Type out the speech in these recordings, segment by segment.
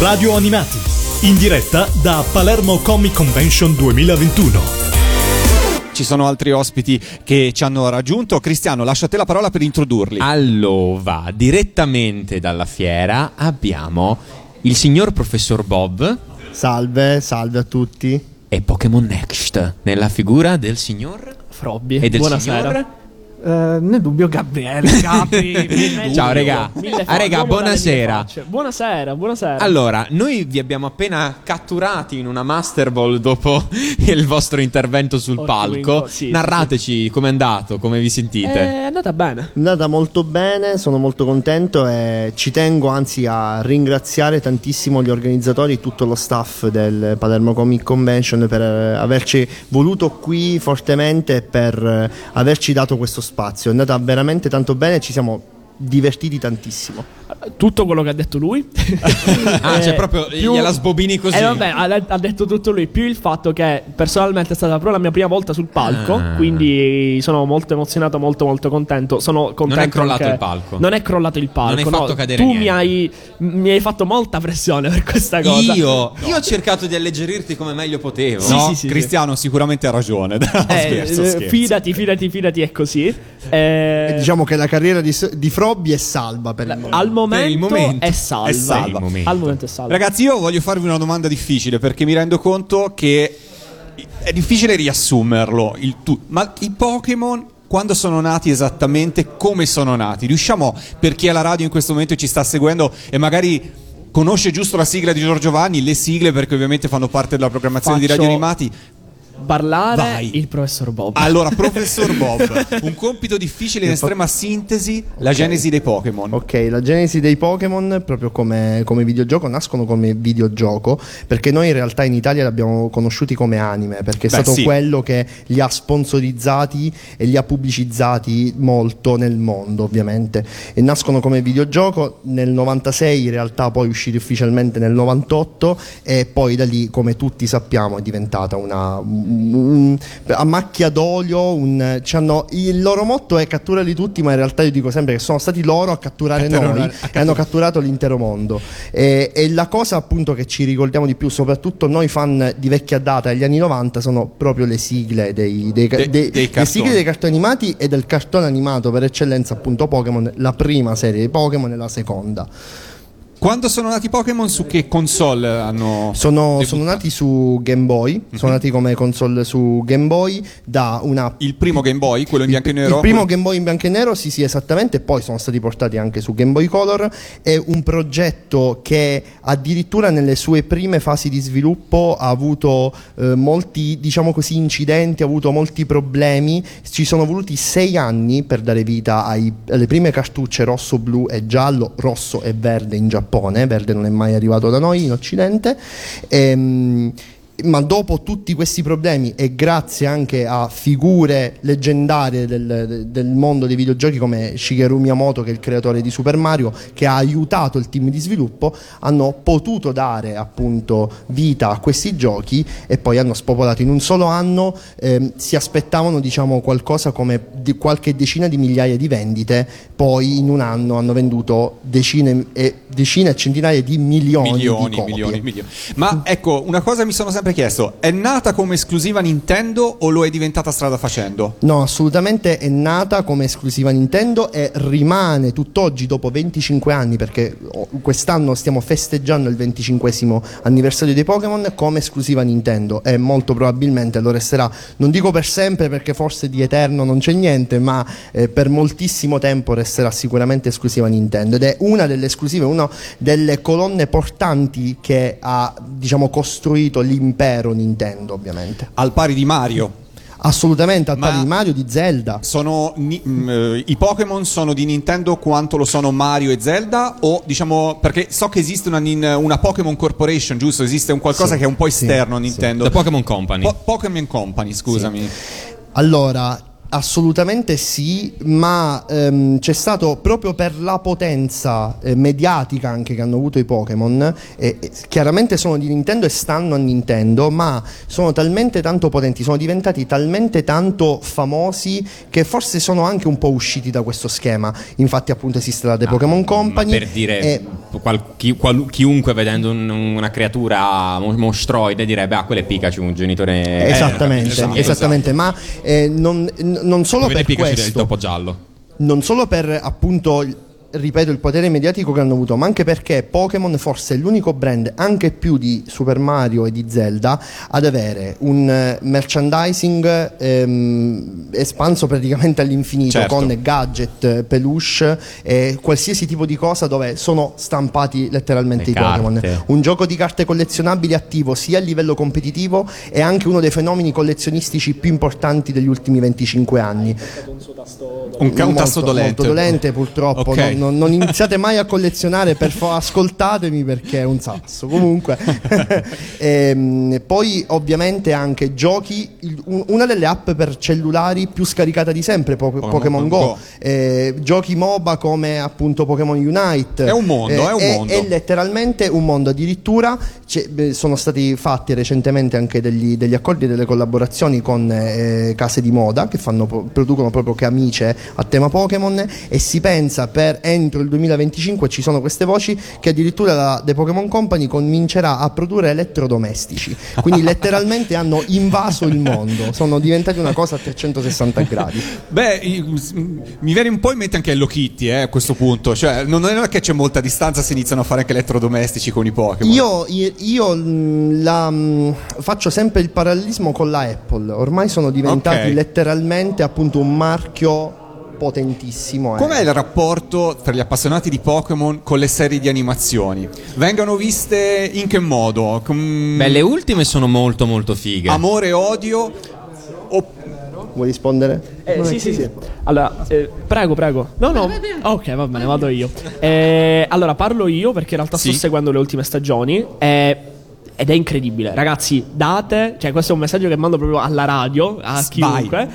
Radio Animati, in diretta da Palermo Comic Convention 2021. Ci sono altri ospiti che ci hanno raggiunto. Cristiano, lasciate la parola per introdurli. Allora, direttamente dalla fiera abbiamo il signor professor Bob Salve, salve a tutti. e Pokémon Next nella figura del signor Frobby. e del Buonasera. signor Eh, nel dubbio Gabriele Capri. Mille Ciao, regà. Ah, regà, buonasera. Buonasera, buonasera. Allora, noi vi abbiamo appena catturati in una Master Ball dopo il vostro intervento sul Ottimo palco. sì, Narrateci com'è andato, come vi sentite. Eh, è andata bene. È andata molto bene, sono molto contento e ci tengo anzi a ringraziare tantissimo gli organizzatori e tutto lo staff del Palermo Comic Convention per eh, averci voluto qui fortemente e per averci dato questo spazio. È andata veramente tanto bene, ci siamo divertiti tantissimo. Tutto quello che ha detto lui. Ah, Eh, cioè proprio gliela sbobini così. Eh vabbè, ha, ha detto tutto lui. Più il fatto che personalmente è stata proprio la mia prima volta sul palco. Ah. Quindi sono molto emozionato, molto molto contento. Sono contento crollato anche- il palco. Non è crollato il palco. Non hai no. fatto cadere Tu niente. mi hai, mi hai fatto molta pressione per questa cosa. Io, io ho cercato di alleggerirti come meglio potevo. Sì, no, sì, sì, Cristiano sicuramente ha ragione. No, Eh, scherzo, eh, scherzo. Fidati, fidati, fidati, è così. Eh, diciamo che la carriera di, di Frobby è salva per il momento. al momento, il momento è salva. è salva. Il momento. Al momento è salva. Ragazzi, io voglio farvi una domanda difficile perché mi rendo conto che è difficile riassumerlo. Il tu- ma i Pokémon quando sono nati esattamente come sono nati? Riusciamo, per chi è alla radio in questo momento e ci sta seguendo e magari conosce giusto la sigla di Giorgio Vanni, le sigle perché ovviamente fanno parte della programmazione di Faccio- Radio Animati. Parlare Vai. il professor Bob. Allora, professor Bob, un compito difficile in estrema sintesi, la genesi dei Pokémon. Ok, la genesi dei Pokémon, proprio come, come videogioco, nascono come videogioco, perché noi in realtà in Italia li abbiamo conosciuti come anime, perché è Beh, stato sì. quello che li ha sponsorizzati e li ha pubblicizzati molto nel mondo, ovviamente. E nascono come videogioco nel 96, in realtà poi usciti ufficialmente nel 98 e poi da lì, come tutti sappiamo, è diventata una un- a macchia d'olio, un, hanno- il loro motto è catturali tutti, ma in realtà io dico sempre che sono stati loro a catturare Catturare- noi a e hanno catturato l'intero mondo. E, e la cosa appunto che ci ricordiamo di più, soprattutto noi fan di vecchia data degli anni 90, sono proprio le sigle dei, dei, De- dei- dei le sigle dei cartoni animati e del cartone animato per eccellenza appunto Pokémon, la prima serie di Pokémon e la seconda. Quando sono nati i Pokémon, su che console hanno. Sono, sono nati su Game Boy, sono nati come console su Game Boy da una Il primo Game Boy, quello in bianco e nero. Il primo Game Boy in bianco e nero, sì, sì, esattamente, poi sono stati portati anche su Game Boy Color. È un progetto che addirittura nelle sue prime fasi di sviluppo ha avuto eh, molti, diciamo così, incidenti, ha avuto molti problemi. Ci sono voluti sei anni per dare vita ai- alle prime cartucce rosso, blu e giallo, rosso e verde in Giappone. Verde non è mai arrivato da noi in Occidente. Ehm, ma dopo tutti questi problemi e grazie anche a figure leggendarie del, del mondo dei videogiochi come Shigeru Miyamoto che è il creatore di Super Mario che ha aiutato il team di sviluppo hanno potuto dare appunto vita a questi giochi e poi hanno spopolato in un solo anno ehm, si aspettavano diciamo qualcosa come di qualche decina di migliaia di vendite poi in un anno hanno venduto decine e decine e centinaia di milioni, di milioni, copie. milioni, milioni. Ma ecco, una cosa mi sono sempre chiesto: è nata come esclusiva Nintendo o lo è diventata strada facendo? No, assolutamente è nata come esclusiva Nintendo e rimane tutt'oggi dopo 25 anni perché oh, quest'anno stiamo festeggiando il 25 anniversario dei Pokémon come esclusiva Nintendo. E molto probabilmente lo resterà, non dico per sempre perché forse di eterno non c'è niente, ma eh, per moltissimo tempo resterà sicuramente esclusiva Nintendo. Ed è una delle esclusive, una delle colonne portanti che ha diciamo costruito l'impero Nintendo ovviamente. Al pari di Mario. Assolutamente al Ma- pari di Mario, di Zelda. Sono ni- mh, eh, I Pokémon sono di Nintendo quanto lo sono Mario e Zelda? O diciamo, perché so che esiste una, nin- una Pokémon Corporation, giusto? Esiste un qualcosa Sì, che è un po' sì, esterno a sì. Nintendo. The Pokémon Company. Po- Pokémon Company, scusami. Allora, Assolutamente sì, ma ehm, c'è stato proprio per la potenza eh, mediatica anche che hanno avuto i Pokémon, eh, eh, chiaramente sono di Nintendo e stanno a Nintendo, ma sono talmente tanto potenti, sono diventati talmente tanto famosi che forse sono anche un po' usciti da questo schema. Infatti appunto esiste la The Pokémon Company. Per dire, e- qual- chi- qual- chiunque vedendo un- una creatura mo- mostroide direbbe: Ah, quello è Pikachu, un genitore. Esattamente, esatto, esattamente, ma eh, non, non solo per questo, topo giallo. non solo per appunto il- ripeto il potere mediatico che hanno avuto ma anche perché Pokémon forse è l'unico brand anche più di Super Mario e di Zelda ad avere un eh, merchandising ehm, espanso praticamente all'infinito Certo. con gadget, peluche e qualsiasi tipo di cosa dove sono stampati letteralmente Le i Pokémon un gioco di carte collezionabili attivo sia a livello competitivo e anche uno dei fenomeni collezionistici più importanti degli ultimi 25 anni Un, ca- un molto, tasto dolente. molto dolente purtroppo Ok. non, non- non iniziate mai a collezionare per fa- ascoltatemi perché è un sasso comunque Ehm, poi ovviamente anche giochi il- un- una delle app per cellulari più scaricata di sempre Po- Pokémon, Go, Go. Eh, giochi MOBA come appunto Pokémon Unite È un mondo, è un mondo. è letteralmente un mondo addirittura beh, sono stati fatti recentemente anche degli, degli accordi e delle collaborazioni con eh, case di moda che fanno, producono proprio camicie a tema Pokémon e si pensa per entro il 2025 ci sono queste voci che addirittura la The Pokémon Company comincerà a produrre elettrodomestici quindi letteralmente hanno invaso il mondo sono diventati una cosa a 360 gradi Beh, mi viene un po' in mente anche Hello Kitty eh, a questo punto. Cioè, non è che c'è molta distanza se iniziano a fare anche elettrodomestici con i Pokémon. Io, io- la, faccio sempre il parallelismo con la Apple. Ormai sono diventati Ok. letteralmente appunto un marchio potentissimo. eh. Com'è il rapporto tra gli appassionati di Pokémon con le serie di animazioni? Vengono viste in che modo? Com- Beh, le ultime sono molto, molto fighe. Amore, odio? O- Vuoi rispondere? Eh, sì, sì, sì. Allora, eh, prego, prego. No, no. Ok, va bene, vado io. Eh, allora, parlo io perché in realtà Sì. sto seguendo le ultime stagioni. eh, ed è incredibile. Ragazzi, date. Cioè, questo è un messaggio che mando proprio alla radio, a Vai. chiunque.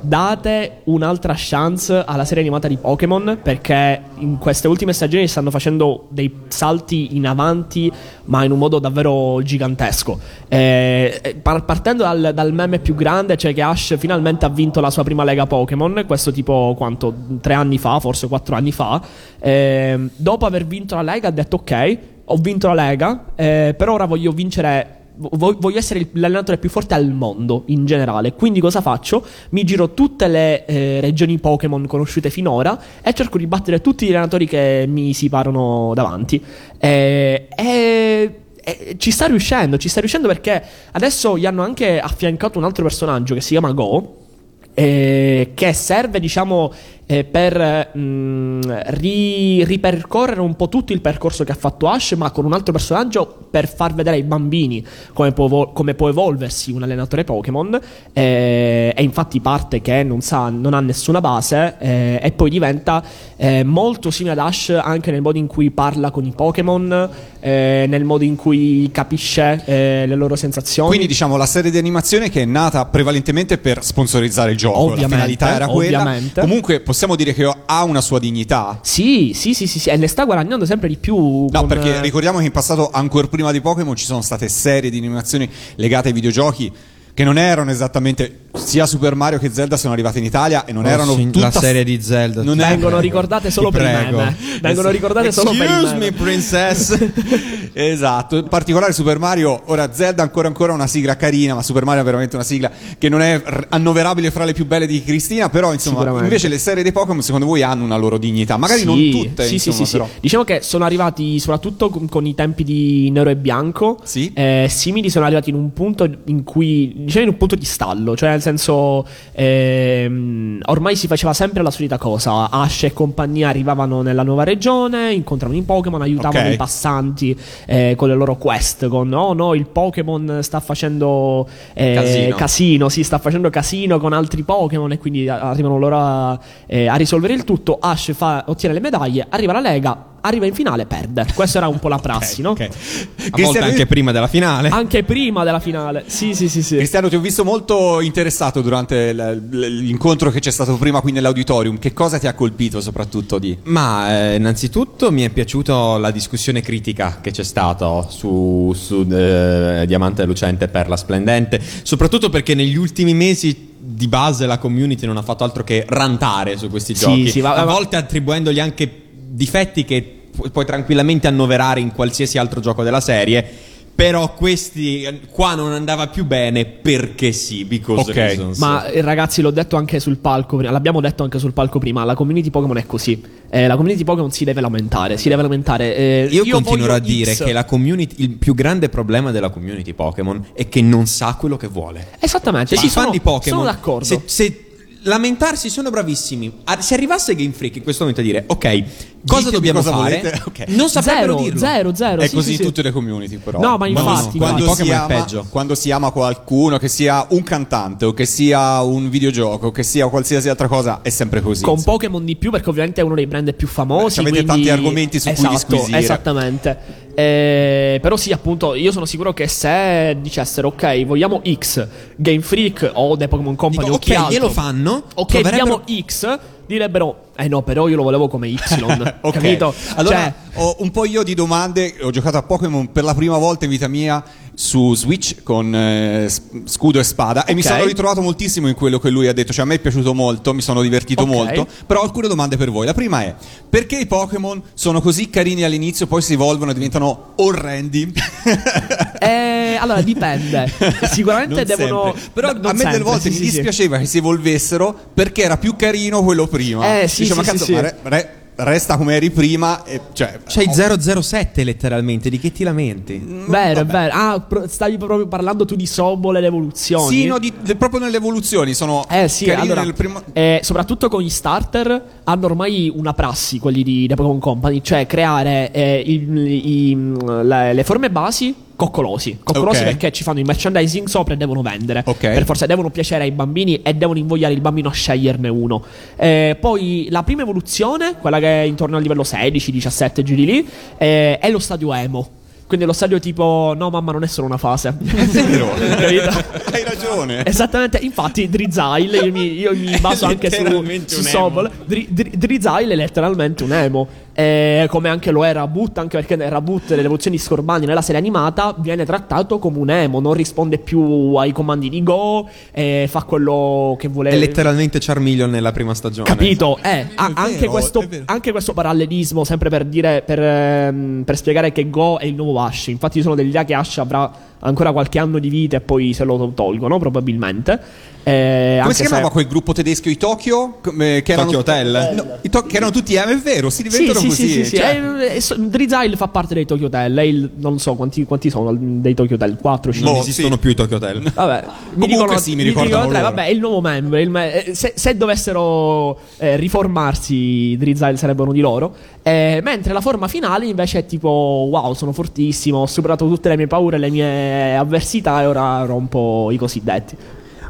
Date un'altra chance alla serie animata di Pokémon. Perché in queste ultime stagioni stanno facendo dei salti in avanti, ma in un modo davvero gigantesco. Eh, eh, par- partendo dal, dal meme più grande, cioè che Ash finalmente ha vinto la sua prima lega Pokémon. Questo tipo quanto? Tre anni fa, forse quattro anni fa. Ehm, dopo aver vinto la lega, ha detto: Ok, ho vinto la lega, eh, però ora voglio vincere. vo- Voglio essere l'allenatore più forte al mondo in generale. Quindi, cosa faccio? Mi giro tutte le eh, regioni Pokémon conosciute finora e cerco di battere tutti gli allenatori che mi si parano davanti. Eh, e e ci sta riuscendo, ci sta riuscendo perché adesso gli hanno anche affiancato un altro personaggio che si chiama Go. eh, che serve, diciamo, eh, per mm, ri- ripercorrere un po' tutto il percorso che ha fatto Ash, ma con un altro personaggio per far vedere ai bambini come può, evol- come può evolversi un allenatore Pokémon. eh, e infatti parte che non sa, non ha nessuna base, eh, e poi diventa eh, molto simile ad Ash anche nel modo in cui parla con i Pokémon, eh, nel modo in cui capisce eh, le loro sensazioni. Quindi diciamo la serie di animazione che è nata prevalentemente per sponsorizzare il gioco. Ovviamente, la finalità era quella. ovviamente. Comunque possiamo dire che ha una sua dignità. Sì, sì, sì, sì, sì, e ne sta guadagnando sempre di più. No, con, perché eh, ricordiamo che in passato, ancora prima di Pokémon, ci sono state serie di animazioni legate ai videogiochi che non erano esattamente sia Super Mario che Zelda sono arrivate in Italia e non Oh, erano sì, tutta la serie di Zelda. non vengono ricordate solo per meme. Vengono ricordate solo per Excuse me, princess. esatto, in particolare Super Mario, ora Zelda ancora ancora una sigla carina, ma Super Mario è veramente una sigla che non è annoverabile fra le più belle di Cristina, però insomma, invece le serie dei Pokémon secondo voi hanno una loro dignità, magari Sì, non tutte, sì, insomma, sì, sì, però. sì. Diciamo che sono arrivati soprattutto con, con i tempi di nero e bianco. Sì. eh, simili sono arrivati in un punto in cui, diciamo, in un punto di stallo. Cioè, nel senso, ehm, ormai si faceva sempre la solita cosa. Ash e compagnia arrivavano nella nuova regione, incontravano i Pokémon, aiutavano Ok. i passanti eh, con le loro quest. Con oh no, il Pokémon sta facendo eh, Casino. casino, si sta facendo casino con altri Pokémon e quindi arrivano loro a, eh, a risolvere il tutto. Ash fa- ottiene le medaglie, arriva la Lega, arriva in finale, perde. Questa era un po' la prassi, no? Ok. A Cristiano, volte anche prima della finale. Anche prima della finale. Sì, sì, sì, sì. Cristiano, ti ho visto molto interessato durante l'incontro che c'è stato prima qui nell'auditorium. Che cosa ti ha colpito soprattutto di? Ma eh, innanzitutto mi è piaciuta la discussione critica che c'è stata su, su eh, Diamante Lucente per la Splendente, soprattutto perché negli ultimi mesi di base la community non ha fatto altro che rantare su questi Sì, giochi, sì, va- a va- volte attribuendogli anche difetti che pu- puoi tranquillamente annoverare in qualsiasi altro gioco della serie. Però questi qua non andava più bene perché sì, because Ok. reasons. Ma eh, ragazzi, l'ho detto anche sul palco, prima- l'abbiamo detto anche sul palco prima, la community Pokémon è così. Eh, la community Pokémon si deve lamentare, si deve lamentare. eh, Io, continuerò a voglio dire X. che la community, il più grande problema della community Pokémon è che non sa quello che vuole. Esattamente, Cioè, sì, i fan sono, di Pokémon, sono d'accordo. Se, se lamentarsi sono bravissimi. A- Se arrivasse Game Freak in questo momento a dire, ok, cosa Ditemi dobbiamo cosa fare? volete. Ok. Non saprebbero zero, dirlo. zero, zero. È sì, così sì, in sì. tutte le community, però. No, ma Quando- infatti, quando, infatti. si Pokémon è ama, peggio. quando si ama qualcuno, che sia un cantante o che sia un videogioco, che sia qualsiasi altra cosa, è sempre così. Con insomma. Pokémon di più, perché ovviamente è uno dei brand più famosi. Beh, avete quindi- tanti argomenti su cui esatto, disquisire. Esattamente. Eh, però sì, appunto, io sono sicuro che se dicessero, ok, vogliamo X, Game Freak o The Pokémon Company Dico, o chi ok, altro, glielo fanno, Ok, troverebbero- diamo X, direbbero, eh no, però io lo volevo come Y. Ok. Capito? Allora, Cioè, ho un po' io di domande. Ho giocato a Pokémon per la prima volta in vita mia su Switch con eh, scudo e spada e mi sono ritrovato moltissimo in quello che lui ha detto. Cioè, a me è piaciuto molto, mi sono divertito Ok. molto. Però ho alcune domande per voi. La prima è: perché i Pokémon sono così carini all'inizio, poi si evolvono e diventano orrendi? eh, allora dipende. Sicuramente Non devono. sempre. Però no, a me delle sempre, volte sì, mi sì, sì. dispiaceva che si evolvessero perché era più carino quello prima. Eh, sì, Dicevo, sì, ma cazzo, sì. ma re- re- resta come eri prima. E, cioè, C'hai 007 letteralmente, di che ti lamenti? Vero, è vero. Ah, pro- stavi proprio parlando tu di Sobol e le evoluzioni. Sì, no, di- de- proprio nelle evoluzioni sono Eh sì, allora, nel primo... eh, soprattutto con gli starter hanno ormai una prassi quelli di The Pokémon Company, cioè creare eh, il- i- le, le forme basi coccolosi. Coccolosi Ok. perché ci fanno il merchandising sopra e devono vendere. Ok. Per forza devono piacere ai bambini e devono invogliare il bambino a sceglierne uno. Eh, poi la prima evoluzione, quella che è intorno al livello 16, 17, giri lì, eh, è lo stadio emo. Quindi lo stadio tipo, no mamma non è solo una fase. È vero, hai ragione. Esattamente, infatti Drizzile, io mi, io mi baso anche su, su Sobol, Dri, Dri- Drizzile è letteralmente un emo, Eh, come anche lo è Raboot, anche perché nel Raboot delle evoluzioni Scorbani nella serie animata viene trattato come un emo, non risponde più ai comandi di Go, eh, fa quello che vuole... È letteralmente Charmeleon nella prima stagione. Capito? Eh, a- anche, vero, questo, anche questo parallelismo, sempre per dire, per, ehm, per spiegare che Go è il nuovo Ash. Infatti, ci sono degli idea che Ash avrà ancora qualche anno di vita e poi se lo tolgono, probabilmente. Eh, Come anche si se- chiamava quel gruppo tedesco, i Tokyo? Come- che erano, Tokyo Hotel? No, i To- che erano tutti M, è vero, si Sì, diventano sì, così. sì, sì, sì. cioè- Eh, eh, so- Drizzile fa parte dei Tokyo Hotel. Il, non so quanti, quanti sono dei Tokyo Hotel, 4, 5. Non Boh, esistono sì. più i Tokyo Hotel. Vabbè, mi Comunque dicono, sì, mi ricordano dicono vabbè, è il nuovo membro. il me- eh, se, se dovessero eh, riformarsi, Drizzile sarebbe uno di loro. Eh, mentre la forma finale invece è tipo: Wow, sono fortissimo, ho superato tutte le mie paure, le mie avversità e ora rompo i cosiddetti.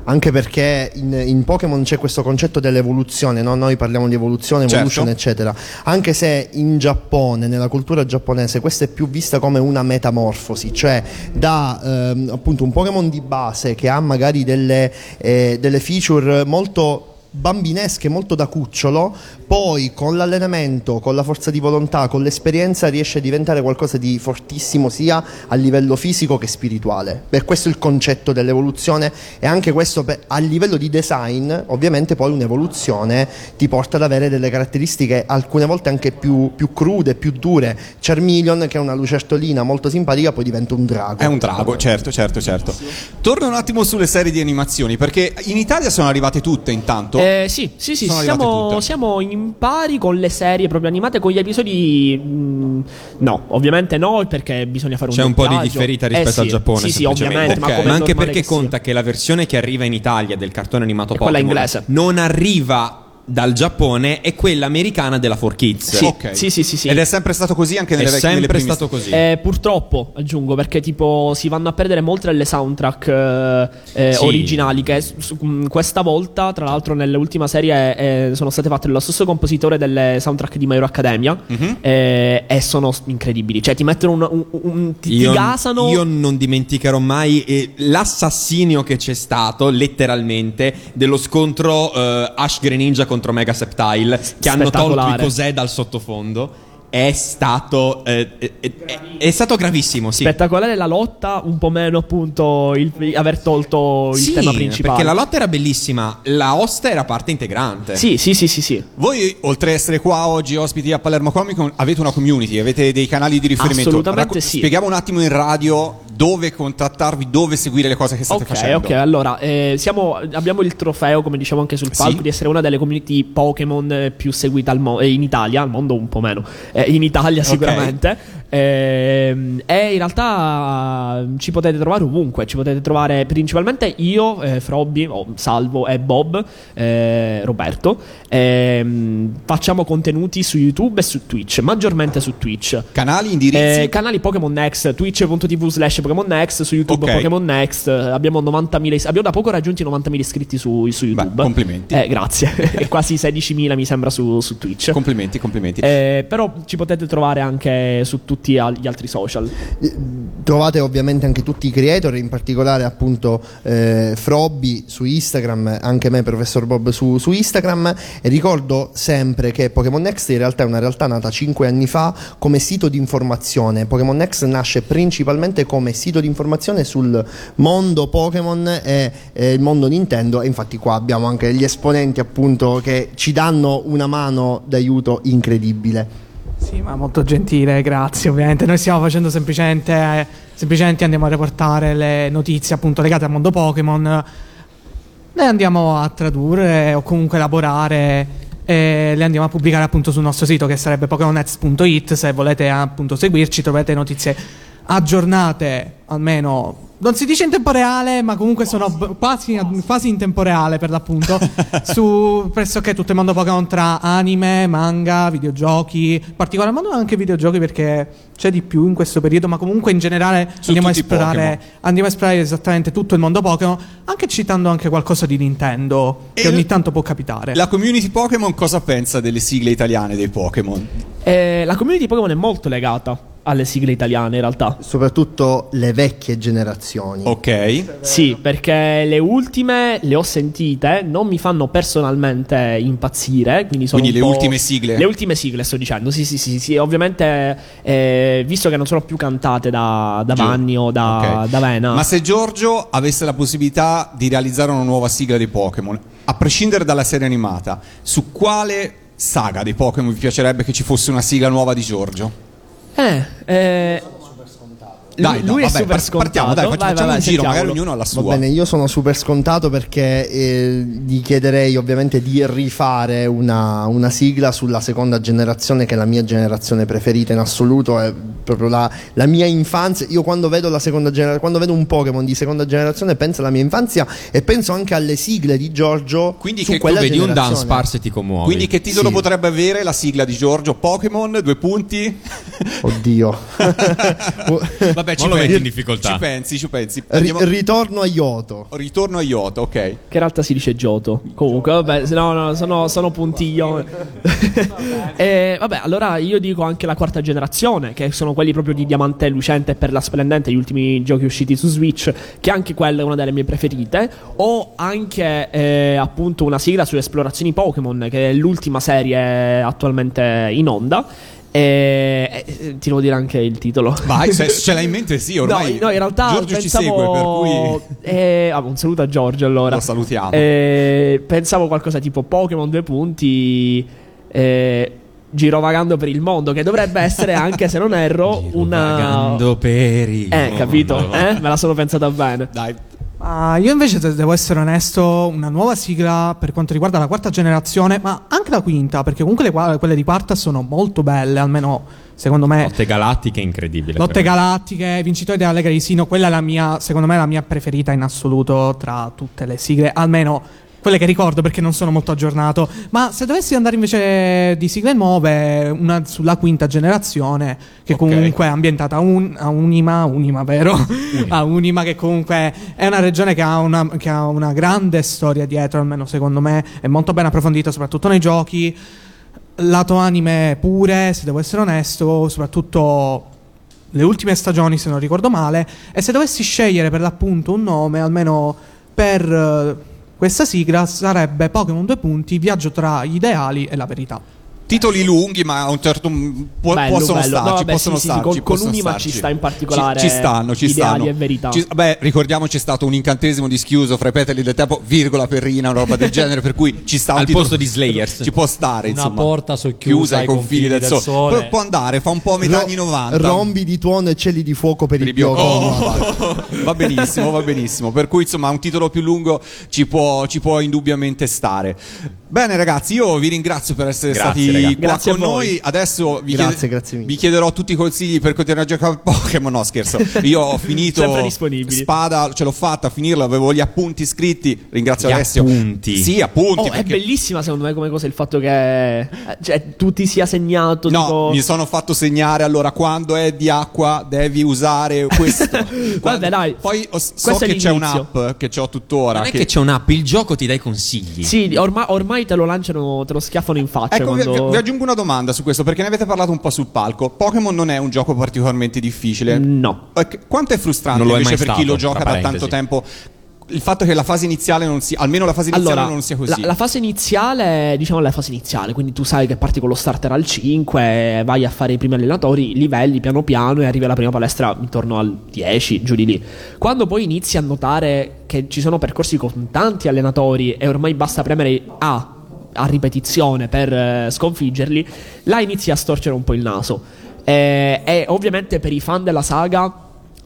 Anche perché in, in Pokémon c'è questo concetto dell'evoluzione, no? noi parliamo di evoluzione, Certo. evolution, eccetera. Anche se in Giappone, nella cultura giapponese, questa è più vista come una metamorfosi, cioè da ehm, appunto un Pokémon di base che ha magari delle, eh, delle feature molto bambinesche, molto da cucciolo, poi con l'allenamento, con la forza di volontà, con l'esperienza riesce a diventare qualcosa di fortissimo sia a livello fisico che spirituale. Per questo il concetto dell'evoluzione e anche questo per- a livello di design, ovviamente poi un'evoluzione ti porta ad avere delle caratteristiche alcune volte anche più, più crude, più dure. Charmeleon che è una lucertolina molto simpatica poi diventa un drago. È un drago, certo, certo, certo. Torno un attimo sulle serie di animazioni, perché in Italia sono arrivate tutte intanto. Eh, sì, sì, sì, arrivate siamo, siamo in pari con le serie proprio animate, con gli episodi. mm, no, ovviamente no, perché bisogna fare un C'è un po' di differita Eh rispetto sì, al Giappone. Sì, sì, ovviamente, Ok. ma, Ma anche perché conta che la versione che arriva in Italia del cartone animato Pokémon non arriva dal Giappone è quella americana della 4Kids. Sì, Ok. sì, sì, sì, sì. Ed è sempre stato così anche È nelle vecchie nelle sempre prime- stato così. Eh, purtroppo aggiungo perché tipo si vanno a perdere molte delle soundtrack eh, eh, Sì. originali che su- mh, questa volta tra l'altro nell'ultima serie eh, sono state fatte dallo stesso compositore delle soundtrack di My Hero Academia Mhm. eh, e sono incredibili cioè ti mettono un, un- un- ti, ti Io, gasano io non dimenticherò mai eh, l'assassinio che c'è stato, letteralmente, dello scontro eh, Ash Greninja contro Mega Septile, che hanno tolto il Spettacolare. cos'è dal sottofondo. È stato, eh, eh, eh, è stato gravissimo, sì. spettacolare la lotta un po' meno appunto il, aver tolto il Sì, tema principale perché la lotta era bellissima, la hosta era parte integrante. sì sì sì sì sì Voi, oltre ad essere qua oggi ospiti a Palermo Comic Con, avete una community, avete dei canali di riferimento. Assolutamente sì. Spieghiamo un attimo in radio dove contattarvi, dove seguire le cose che state Ok, facendo. ok, allora eh, siamo- abbiamo il trofeo, come diciamo anche sul Sì. palco, di essere una delle community Pokémon eh, più seguite al mo- in Italia, al mondo un po' meno, eh, in Italia sicuramente. Ehm, e in realtà eh, ci potete trovare ovunque, ci potete trovare principalmente io, eh, Frobby, o Salvo e Bob, eh, Roberto. Ehm, facciamo contenuti su YouTube e su Twitch, maggiormente su Twitch. Canali, indirizzi. Eh, canali Pokémon Next, twitch.tv slash Pokémon Next, su YouTube Ok. Pokémon Next, eh, abbiamo 90.000 is- abbiamo da poco raggiunti i 90.000 iscritti su, su YouTube. complimenti. Eh, grazie. e quasi 16.000 mi sembra su, su Twitch. complimenti, complimenti. Eh, però ci potete trovare anche su tutti al- gli altri social. Trovate ovviamente anche tutti i creator, in particolare appunto eh, Frobby su Instagram, anche me, professor Bob su, su Instagram. E ricordo sempre che Pokémon Next in realtà è una realtà nata 5 anni fa come sito di informazione. Pokémon Next nasce principalmente come sito di informazione sul mondo Pokémon e eh, il mondo Nintendo. E infatti qua abbiamo anche gli esponenti appunto che ci danno una mano d'aiuto incredibile. Sì, ma molto gentile, grazie. Ovviamente noi stiamo facendo semplicemente, semplicemente andiamo a reportare le notizie appunto legate al mondo Pokémon. Le andiamo a tradurre o comunque elaborare e le andiamo a pubblicare appunto sul nostro sito che sarebbe pokemonets.it. Se volete appunto seguirci trovate notizie aggiornate almeno non si dice in tempo reale, ma comunque sono b- quasi, quasi in tempo reale per l'appunto. su pressoché tutto il mondo Pokémon tra anime, manga, videogiochi, in particolar modo anche videogiochi perché c'è di più in questo periodo, ma comunque in generale andiamo a, esplorare, andiamo a esplorare esattamente tutto il mondo Pokémon, anche citando anche qualcosa di Nintendo, E che ogni tanto può capitare. La community Pokémon cosa pensa delle sigle italiane dei Pokémon? Eh, la community Pokémon è molto legata alle sigle italiane in realtà. Soprattutto le vecchie generazioni. Ok. Sì, perché le ultime le ho sentite, non mi fanno personalmente impazzire. Quindi, sono Quindi le ultime sigle? Le ultime sigle, sto dicendo. Sì, sì, sì. sì. Ovviamente, eh, visto che non sono più cantate da, da. Vanni o da, Ok. da Vena. Ma se Giorgio avesse la possibilità di realizzare una nuova sigla dei Pokémon, a prescindere dalla serie animata, su quale saga dei Pokémon vi piacerebbe che ci fosse una sigla nuova di Giorgio? Eh, eh. Dai, lui no, è vabbè, super par- scontato. partiamo, dai, facciamo, Vai, vai, un vai, giro, magari ognuno ha la Va sua. bene, io sono super scontato perché eh, gli chiederei ovviamente di rifare una, una sigla sulla seconda generazione che è la mia generazione preferita in assoluto, è proprio la, la mia infanzia. Io quando vedo la seconda generazione, quando vedo un Pokémon di seconda generazione penso alla mia infanzia e penso anche alle sigle di Giorgio Quindi su che- quella tu vedi un dance par se ti commuovi. Quindi che titolo Sì. potrebbe avere la sigla di Giorgio? Pokémon, due punti? Oddio. Vabbè, Non lo metti in difficoltà. Ci pensi, ci pensi. Andiamo- ritorno a Yoto. Ritorno a Yoto, ok. Che in realtà si dice Giotto. Comunque, vabbè, se no, no, sono, sono puntiglio. e, vabbè, allora io dico anche la quarta generazione, che sono quelli proprio di Diamante Lucente e Perla Splendente, gli ultimi giochi usciti su Switch, che anche quella è una delle mie preferite. O anche eh, appunto una sigla sulle esplorazioni Pokémon, che è l'ultima serie attualmente in onda. E, e- ti devo dire anche il titolo. Vai, se ce l'hai in mente sì, ormai No, no, in realtà Giorgio pensavo... ci segue, per cui... Eh, vabbè, un saluto a Giorgio allora. Lo salutiamo. Eh, pensavo qualcosa tipo Pokémon due punti. Eh, girovagando per il mondo, che dovrebbe essere anche se non erro una. Vagando per il Eh, capito? mondo. Eh? Me la sono pensata bene. Dai, Ma io invece se devo essere onesto, una nuova sigla per quanto riguarda la quarta generazione, ma anche la quinta, perché comunque le quelle di quarta sono molto belle, almeno secondo me. Lotte galattiche incredibile. Lotte galattiche, vincitori della Lega di Sino, quella è la mia, secondo me, la mia preferita in assoluto tra tutte le sigle, almeno quelle che ricordo perché non sono molto aggiornato. Ma se dovessi andare invece di sigle nuove, una sulla quinta generazione, che Ok. comunque è ambientata a, un- a Unima, Unima vero? a Unima, che comunque è una regione che ha una, che ha una grande storia dietro, almeno secondo me, è molto ben approfondita, soprattutto nei giochi. Lato anime pure, se devo essere onesto, soprattutto le ultime stagioni, se non ricordo male. E se dovessi scegliere per l'appunto un nome, almeno per questa sigla, sarebbe Pokémon 2 punti, Viaggio tra gli ideali e la verità. Titoli lunghi, ma a un certo può- Bello, possono bello. starci, No, vabbè, possono sì, sì, starci, con- con possono Unima starci. ci sta in particolare Ci, ci stanno, ci stanno. e verità. Ci- beh, ricordiamoci c'è stato un incantesimo di schiuso fra i petali del tempo, virgola perrina, una roba del genere, per cui ci sta un Al titolo- posto di Slayers. Ci può stare, Una insomma. porta socchiusa ai confini del sole. Può, può andare, fa un po' metà Ro- anni 90. Rombi di tuono e cieli di fuoco per, Per i i Biocco. Biocco. Oh, va benissimo, va benissimo. Per cui, insomma, un titolo più lungo ci può, ci può indubbiamente stare. Bene, ragazzi, io vi ringrazio per essere Grazie, stati raga. qua Grazie con noi. Adesso vi, Grazie, mille. vi chiederò tutti i consigli per continuare a giocare a Pokémon. No, scherzo. Io ho finito. Spada, ce l'ho fatta a finirla, avevo gli appunti scritti. Ringrazio Gli Alessio. appunti? Sì, appunti. Oh, è perché- bellissima secondo me come cosa il fatto che eh, cioè, tu ti sia segnato No, tipo... mi sono fatto segnare allora quando è di acqua devi usare questo. Quando- dai. Poi oh, so Questo è che c'è un'app che ho tuttora. Non è che c'è un'app, il gioco ti dà i consigli. Sì, ormai, ormai te lo lanciano, te lo schiaffano in faccia Ecco, vi, quando... vi- vi aggiungo una domanda su questo perché ne avete parlato un po' sul palco. Pokémon non è un gioco particolarmente difficile. No. Quanto è frustrante Non lo è invece per chi stato, lo gioca da tanto tempo il fatto che la fase iniziale non sia almeno la fase iniziale Allora, non sia così. La, la fase iniziale, diciamo la fase iniziale, quindi tu sai che parti con lo starter al 5, vai a fare i primi allenatori, livelli piano piano e arrivi alla prima palestra intorno al 10, giù di lì. Quando poi inizi a notare che ci sono percorsi con tanti allenatori e ormai basta premere A a ripetizione per eh, sconfiggerli, là inizi a storcere un po' il naso. Eh, e ovviamente per i fan della saga,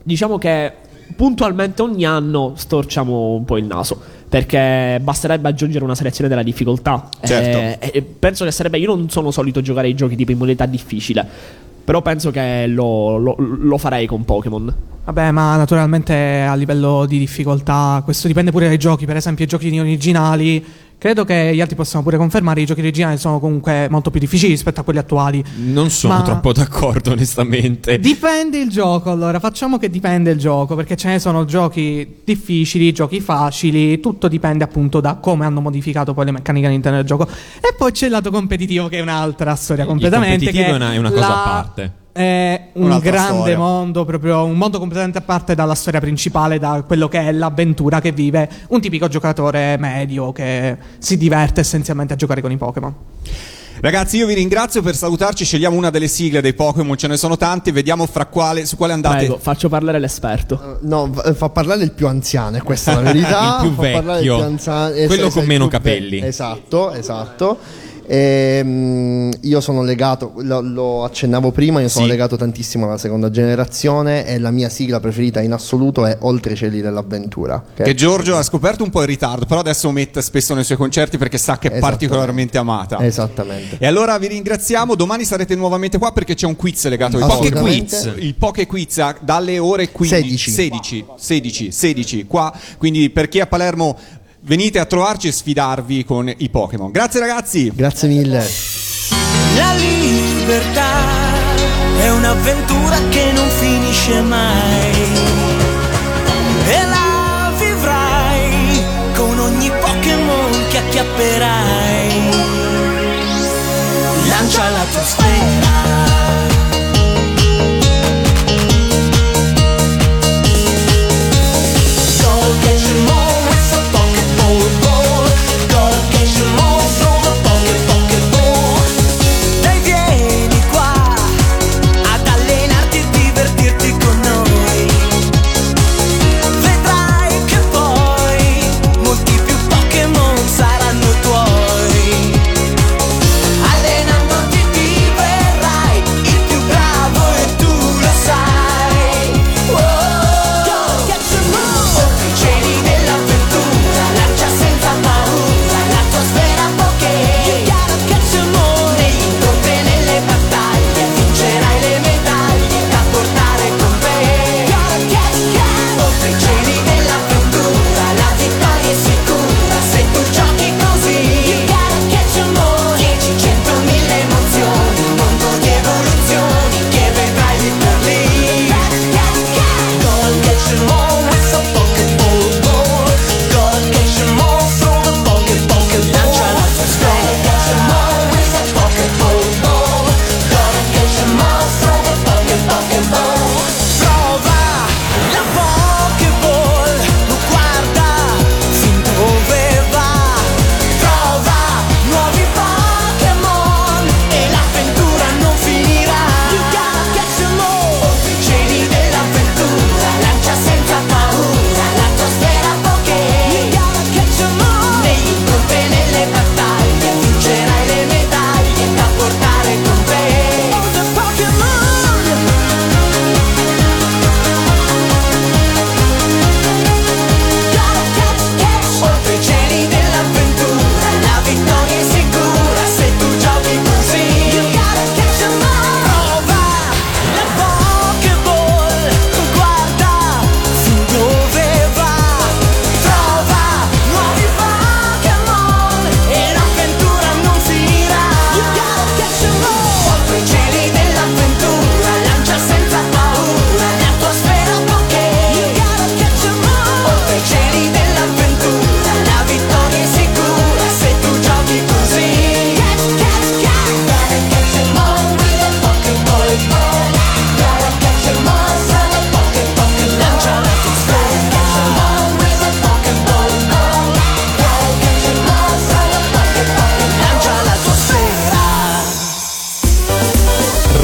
diciamo che puntualmente ogni anno storciamo un po' il naso. Perché basterebbe aggiungere una selezione della difficoltà. Certo. Eh, e penso che sarebbe. Io non sono solito giocare ai giochi tipo in modalità difficile. Però penso che lo, lo- lo farei con Pokémon. Vabbè, ma naturalmente a livello di difficoltà, questo dipende pure dai giochi. Per esempio, i giochi originali, credo che gli altri possano pure confermare, i giochi originali sono comunque molto più difficili rispetto a quelli attuali. Non sono Ma- troppo d'accordo, onestamente. Dipende il gioco, allora facciamo che dipende il gioco, perché ce ne sono giochi difficili, giochi facili, tutto dipende appunto da come hanno modificato poi le meccaniche all'interno del gioco. E poi c'è il lato competitivo che è un'altra storia Il completamente. competitivo che è una- è una cosa la- a parte. È un Un'altra grande storia. mondo, proprio un mondo completamente a parte dalla storia principale, da quello che è l'avventura che vive un tipico giocatore medio che si diverte essenzialmente a giocare con i Pokémon. Ragazzi, io vi ringrazio per salutarci. Scegliamo una delle sigle dei Pokémon, ce ne sono tante, vediamo fra quale su quale andate. Prego, faccio parlare l'esperto. No, v- fa parlare il più anziano, questa è la verità. Il più vecchio. anziano- es- Quello es- con meno capelli. esatto, esatto. Ehm, io sono legato, lo, lo accennavo prima, io sono Sì. legato tantissimo alla seconda generazione e la mia sigla preferita in assoluto è Oltre i cieli dell'avventura. ok? Che Giorgio ha scoperto un po' in ritardo, però adesso mette spesso nei suoi concerti perché sa che è Esattamente. particolarmente amata. Esattamente. E allora vi ringraziamo. Domani sarete nuovamente qua perché c'è un quiz legato ai. Assolutamente. quiz. Il Poké Quiz ah, dalle ore 15, 16. 16, 16, 16 qua. Quindi per chi a Palermo venite a trovarci e sfidarvi con i Pokémon. Grazie ragazzi. Grazie mille. La libertà è un'avventura che non finisce mai.